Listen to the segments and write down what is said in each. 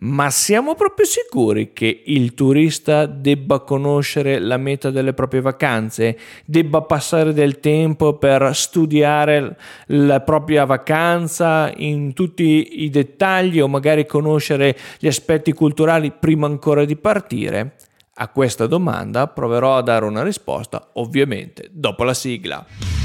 Ma siamo proprio sicuri che il turista debba conoscere la meta delle proprie vacanze, debba passare del tempo per studiare la propria vacanza in tutti i dettagli o magari conoscere gli aspetti culturali prima ancora di partire? A questa domanda proverò a dare una risposta, ovviamente, dopo la sigla.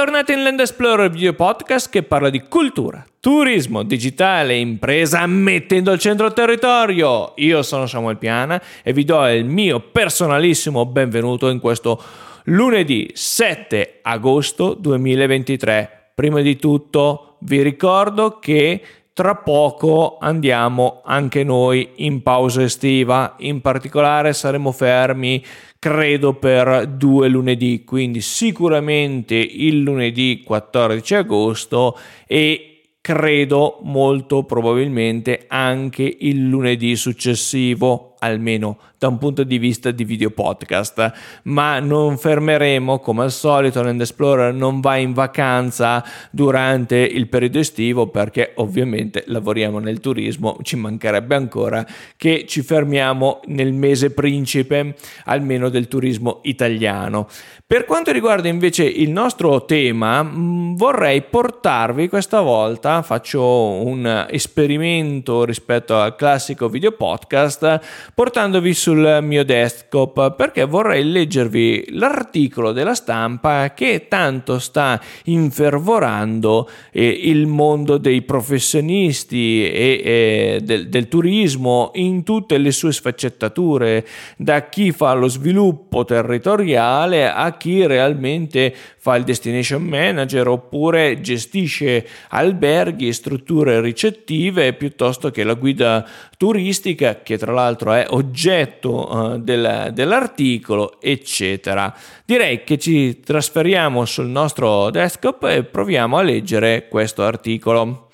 Bentornati in Land Explorer video podcast che parla di cultura, turismo, digitale e impresa mettendo al centro il territorio. Io sono Samuel Piana e vi do il mio personalissimo benvenuto in questo lunedì 7 agosto 2023. Prima di tutto vi ricordo che tra poco andiamo anche noi in pausa estiva, in particolare saremo fermi credo per due lunedì, quindi sicuramente il lunedì 14 agosto e credo molto probabilmente anche il lunedì successivo, almeno da un punto di vista di video podcast, ma non fermeremo come al solito Land Explorer non va in vacanza durante il periodo estivo perché ovviamente lavoriamo nel turismo, ci mancherebbe ancora che ci fermiamo nel mese principe almeno del turismo italiano. Per quanto riguarda invece il nostro tema, mm, vorrei portarvi questa volta, faccio un esperimento rispetto al classico video podcast, portandovi sul mio desktop perché vorrei leggervi l'articolo della stampa che tanto sta infervorando eh, il mondo dei professionisti e eh, del, del turismo in tutte le sue sfaccettature, da chi fa lo sviluppo territoriale a chi realmente fa il destination manager oppure gestisce alberghi e strutture ricettive piuttosto che la guida turistica che tra l'altro è oggetto uh, del, dell'articolo eccetera direi che ci trasferiamo sul nostro desktop e proviamo a leggere questo articolo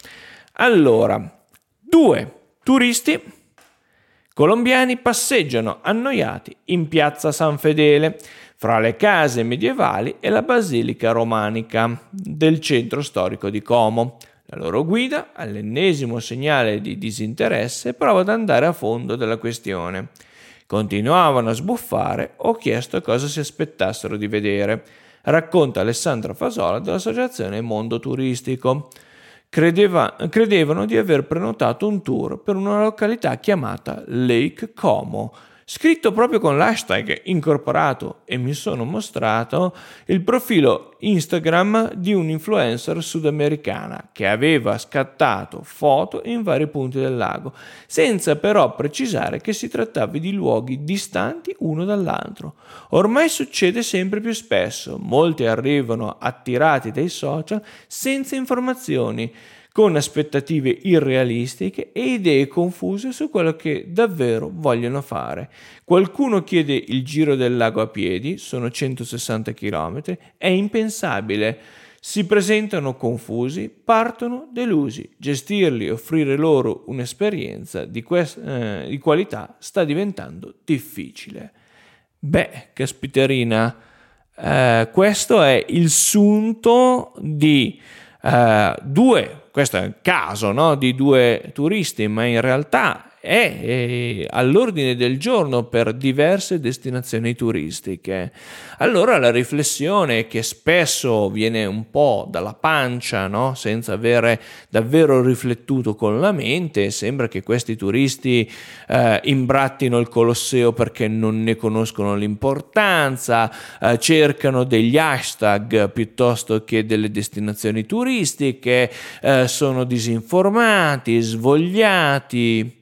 allora due turisti colombiani passeggiano annoiati in piazza San Fedele fra le case medievali e la basilica romanica del centro storico di Como. La loro guida, all'ennesimo segnale di disinteresse, prova ad andare a fondo della questione. Continuavano a sbuffare, ho chiesto cosa si aspettassero di vedere. Racconta Alessandra Fasola dell'Associazione Mondo Turistico. Credeva, credevano di aver prenotato un tour per una località chiamata Lake Como, scritto proprio con l'hashtag incorporato e mi sono mostrato il profilo Instagram di un'influencer sudamericana che aveva scattato foto in vari punti del lago, senza però precisare che si trattava di luoghi distanti uno dall'altro. Ormai succede sempre più spesso, molti arrivano attirati dai social senza informazioni con aspettative irrealistiche e idee confuse su quello che davvero vogliono fare. Qualcuno chiede il giro del lago a piedi, sono 160 km, è impensabile. Si presentano confusi, partono delusi. Gestirli e offrire loro un'esperienza di, quest- eh, di qualità sta diventando difficile. Beh, caspiterina, eh, questo è il sunto di eh, due questo è il caso no, di due turisti, ma in realtà è, all'ordine del giorno per diverse destinazioni turistiche. Allora la riflessione che spesso viene un po' dalla pancia, no? senza avere davvero riflettuto con la mente, sembra che questi turisti eh, imbrattino il Colosseo perché non ne conoscono l'importanza, eh, cercano degli hashtag piuttosto che delle destinazioni turistiche, eh, sono disinformati, svogliati.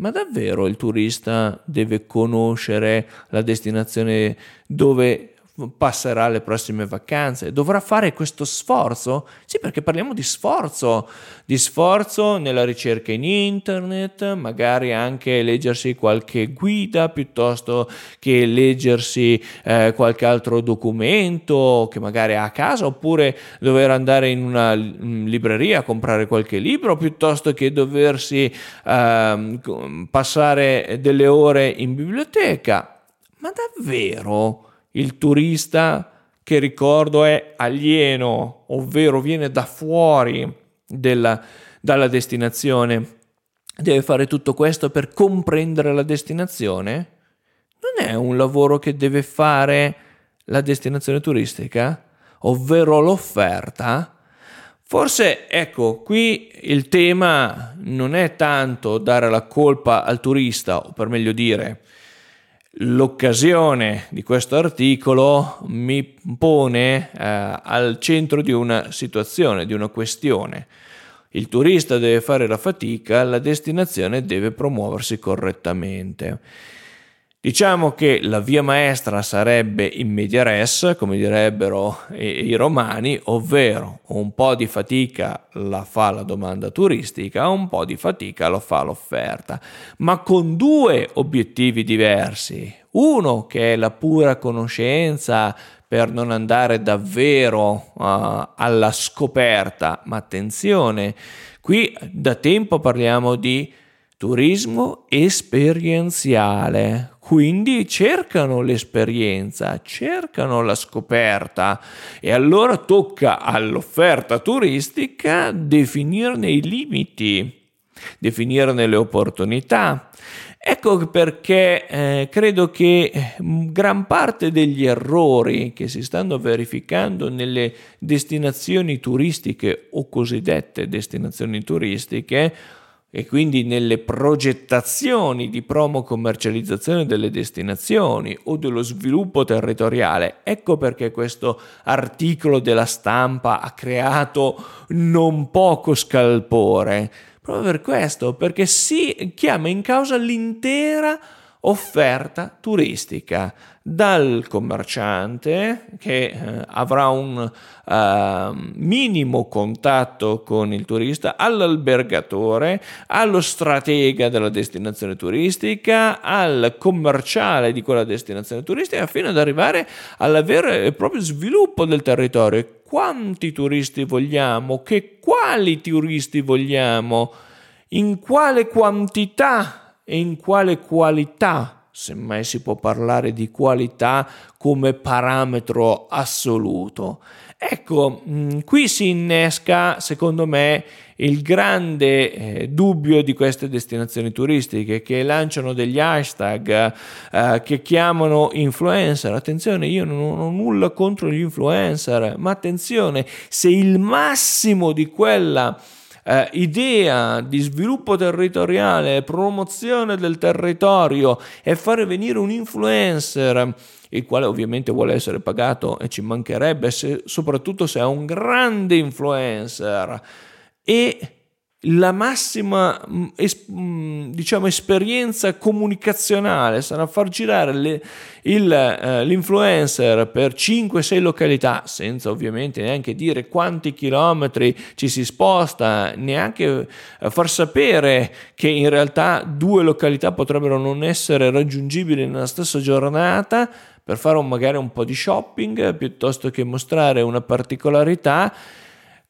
Ma davvero il turista deve conoscere la destinazione dove passerà le prossime vacanze, dovrà fare questo sforzo? Sì, perché parliamo di sforzo, di sforzo nella ricerca in internet, magari anche leggersi qualche guida piuttosto che leggersi eh, qualche altro documento che magari ha a casa, oppure dover andare in una libreria a comprare qualche libro piuttosto che doversi eh, passare delle ore in biblioteca. Ma davvero? Il turista, che ricordo è alieno, ovvero viene da fuori della, dalla destinazione, deve fare tutto questo per comprendere la destinazione? Non è un lavoro che deve fare la destinazione turistica, ovvero l'offerta? Forse, ecco, qui il tema non è tanto dare la colpa al turista, o per meglio dire, L'occasione di questo articolo mi pone eh, al centro di una situazione, di una questione. Il turista deve fare la fatica, la destinazione deve promuoversi correttamente. Diciamo che la via maestra sarebbe in media res, come direbbero i romani, ovvero un po' di fatica la fa la domanda turistica, un po' di fatica lo fa l'offerta, ma con due obiettivi diversi. Uno che è la pura conoscenza per non andare davvero uh, alla scoperta, ma attenzione, qui da tempo parliamo di turismo esperienziale, quindi cercano l'esperienza, cercano la scoperta e allora tocca all'offerta turistica definirne i limiti, definirne le opportunità. Ecco perché eh, credo che gran parte degli errori che si stanno verificando nelle destinazioni turistiche o cosiddette destinazioni turistiche e quindi nelle progettazioni di promo commercializzazione delle destinazioni o dello sviluppo territoriale. Ecco perché questo articolo della stampa ha creato non poco scalpore. Proprio per questo, perché si chiama in causa l'intera offerta turistica dal commerciante che eh, avrà un uh, minimo contatto con il turista, all'albergatore, allo stratega della destinazione turistica, al commerciale di quella destinazione turistica, fino ad arrivare al vero e proprio sviluppo del territorio. Quanti turisti vogliamo? Che quali turisti vogliamo? In quale quantità e in quale qualità, semmai si può parlare di qualità come parametro assoluto. Ecco, mm, qui si innesca, secondo me, il grande eh, dubbio di queste destinazioni turistiche che lanciano degli hashtag eh, che chiamano influencer. Attenzione, io non ho nulla contro gli influencer, ma attenzione, se il massimo di quella eh, idea di sviluppo territoriale, promozione del territorio e fare venire un influencer il quale ovviamente vuole essere pagato e ci mancherebbe, se, soprattutto se è un grande influencer. E la massima mm, mm, diciamo, esperienza comunicazionale sarà far girare le, il, eh, l'influencer per 5-6 località senza ovviamente neanche dire quanti chilometri ci si sposta neanche eh, far sapere che in realtà due località potrebbero non essere raggiungibili nella stessa giornata per fare un, magari un po' di shopping piuttosto che mostrare una particolarità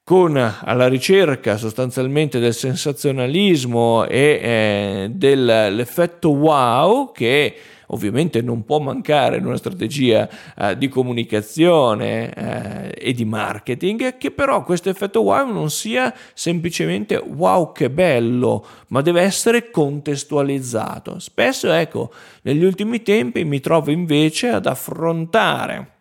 con alla ricerca sostanzialmente del sensazionalismo e eh, dell'effetto wow che ovviamente non può mancare in una strategia eh, di comunicazione eh, e di marketing, che però questo effetto wow non sia semplicemente wow che bello, ma deve essere contestualizzato. Spesso, ecco, negli ultimi tempi mi trovo invece ad affrontare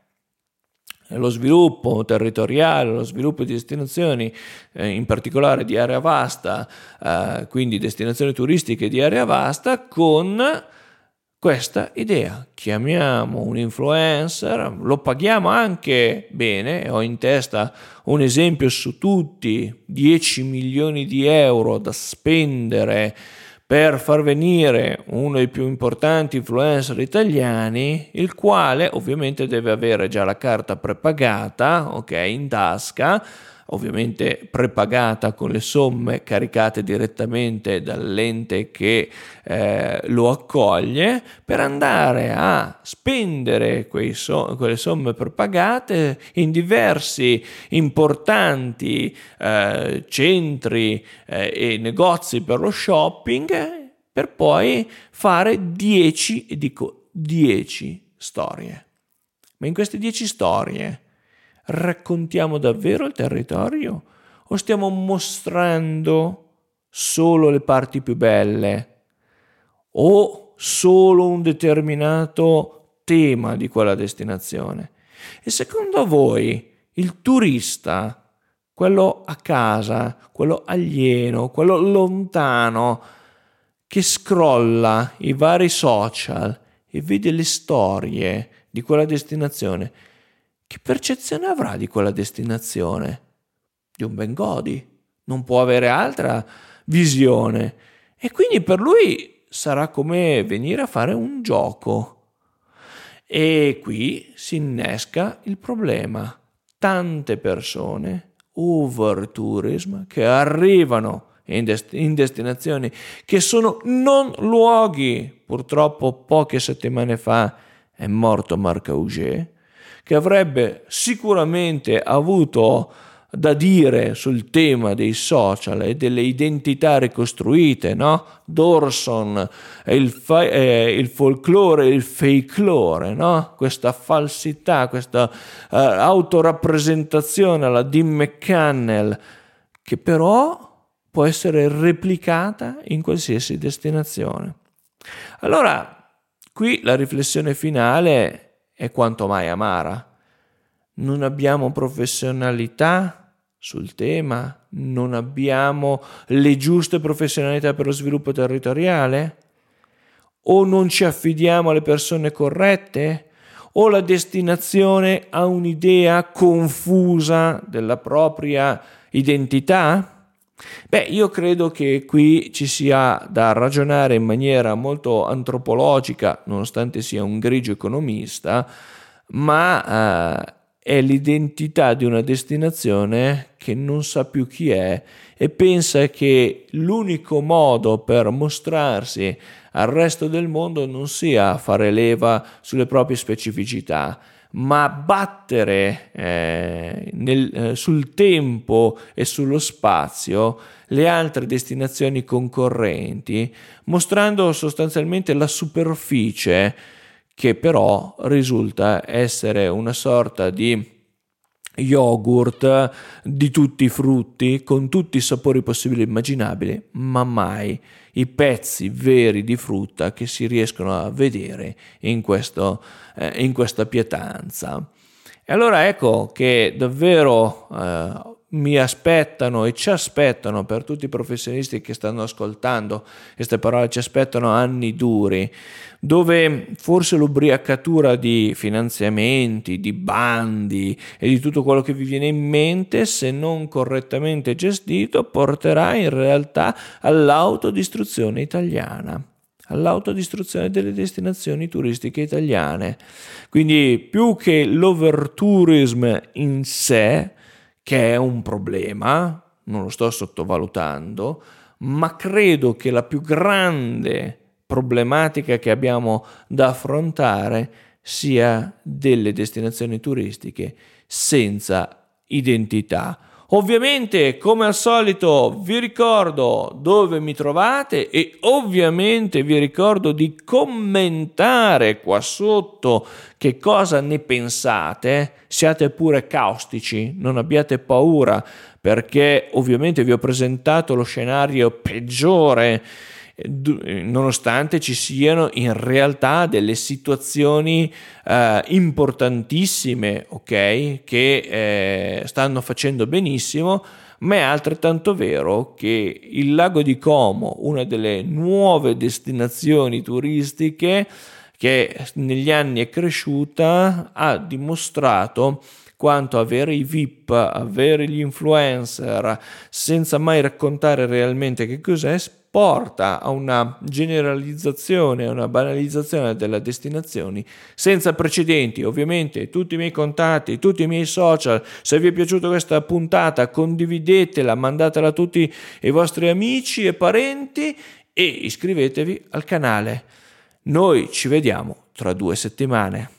lo sviluppo territoriale, lo sviluppo di destinazioni, eh, in particolare di area vasta, eh, quindi destinazioni turistiche di area vasta, con questa idea. Chiamiamo un influencer, lo paghiamo anche bene, ho in testa un esempio su tutti, 10 milioni di euro da spendere per far venire uno dei più importanti influencer italiani, il quale ovviamente deve avere già la carta prepagata, ok, in tasca, ovviamente prepagata con le somme caricate direttamente dall'ente che eh, lo accoglie per andare a spendere so- quelle somme prepagate in diversi importanti eh, centri eh, e negozi per lo shopping per poi fare 10, dico 10 storie. Ma in queste 10 storie raccontiamo davvero il territorio o stiamo mostrando solo le parti più belle o solo un determinato tema di quella destinazione? E secondo voi il turista, quello a casa, quello alieno, quello lontano, che scrolla i vari social e vede le storie di quella destinazione, che percezione avrà di quella destinazione? Di un Bengodi. Non può avere altra visione. E quindi per lui sarà come venire a fare un gioco. E qui si innesca il problema. Tante persone, over tourism, che arrivano in, dest- in, destinazioni che sono non luoghi. Purtroppo poche settimane fa è morto Marc Auger che avrebbe sicuramente avuto da dire sul tema dei social e delle identità ricostruite, no? Dorson, il, fa- eh, il folklore e il fakelore, no? Questa falsità, questa uh, autorappresentazione alla Dean McCannell, che però può essere replicata in qualsiasi destinazione. Allora, qui la riflessione finale è quanto mai amara. Non abbiamo professionalità sul tema, non abbiamo le giuste professionalità per lo sviluppo territoriale, o non ci affidiamo alle persone corrette, o la destinazione ha un'idea confusa della propria identità? Beh, io credo che qui ci sia da ragionare in maniera molto antropologica, nonostante sia un grigio economista, ma eh, è l'identità di una destinazione che non sa più chi è e pensa che l'unico modo per mostrarsi al resto del mondo non sia fare leva sulle proprie specificità, ma battere eh, nel, eh, sul tempo e sullo spazio le altre destinazioni concorrenti, mostrando sostanzialmente la superficie che però risulta essere una sorta di yogurt di tutti i frutti, con tutti i sapori possibili e immaginabili, ma mai i pezzi veri di frutta che si riescono a vedere in, questo, eh, in questa pietanza. E allora ecco che davvero eh, mi aspettano e ci aspettano per tutti i professionisti che stanno ascoltando queste parole, ci aspettano anni duri, dove forse l'ubriacatura di finanziamenti, di bandi e di tutto quello che vi viene in mente, se non correttamente gestito, porterà in realtà all'autodistruzione italiana all'autodistruzione delle destinazioni turistiche italiane. Quindi più che l'overtourism in sé, che è un problema, non lo sto sottovalutando, ma credo che la più grande problematica che abbiamo da affrontare sia delle destinazioni turistiche senza identità Ovviamente, come al solito, vi ricordo dove mi trovate e ovviamente vi ricordo di commentare qua sotto che cosa ne pensate. Siate pure caustici, non abbiate paura, perché ovviamente vi ho presentato lo scenario peggiore nonostante ci siano in realtà delle situazioni eh, importantissime, ok, che eh, stanno facendo benissimo, ma è altrettanto vero che il lago di Como, una delle nuove destinazioni turistiche che negli anni è cresciuta, ha dimostrato quanto avere i VIP, avere gli influencer, senza mai raccontare realmente che cos'è, porta a una generalizzazione, a una banalizzazione delle destinazioni senza precedenti. Ovviamente tutti i miei contatti, tutti i miei social, se vi è piaciuta questa puntata condividetela, mandatela a tutti i vostri amici e parenti e iscrivetevi al canale. Noi ci vediamo tra due settimane.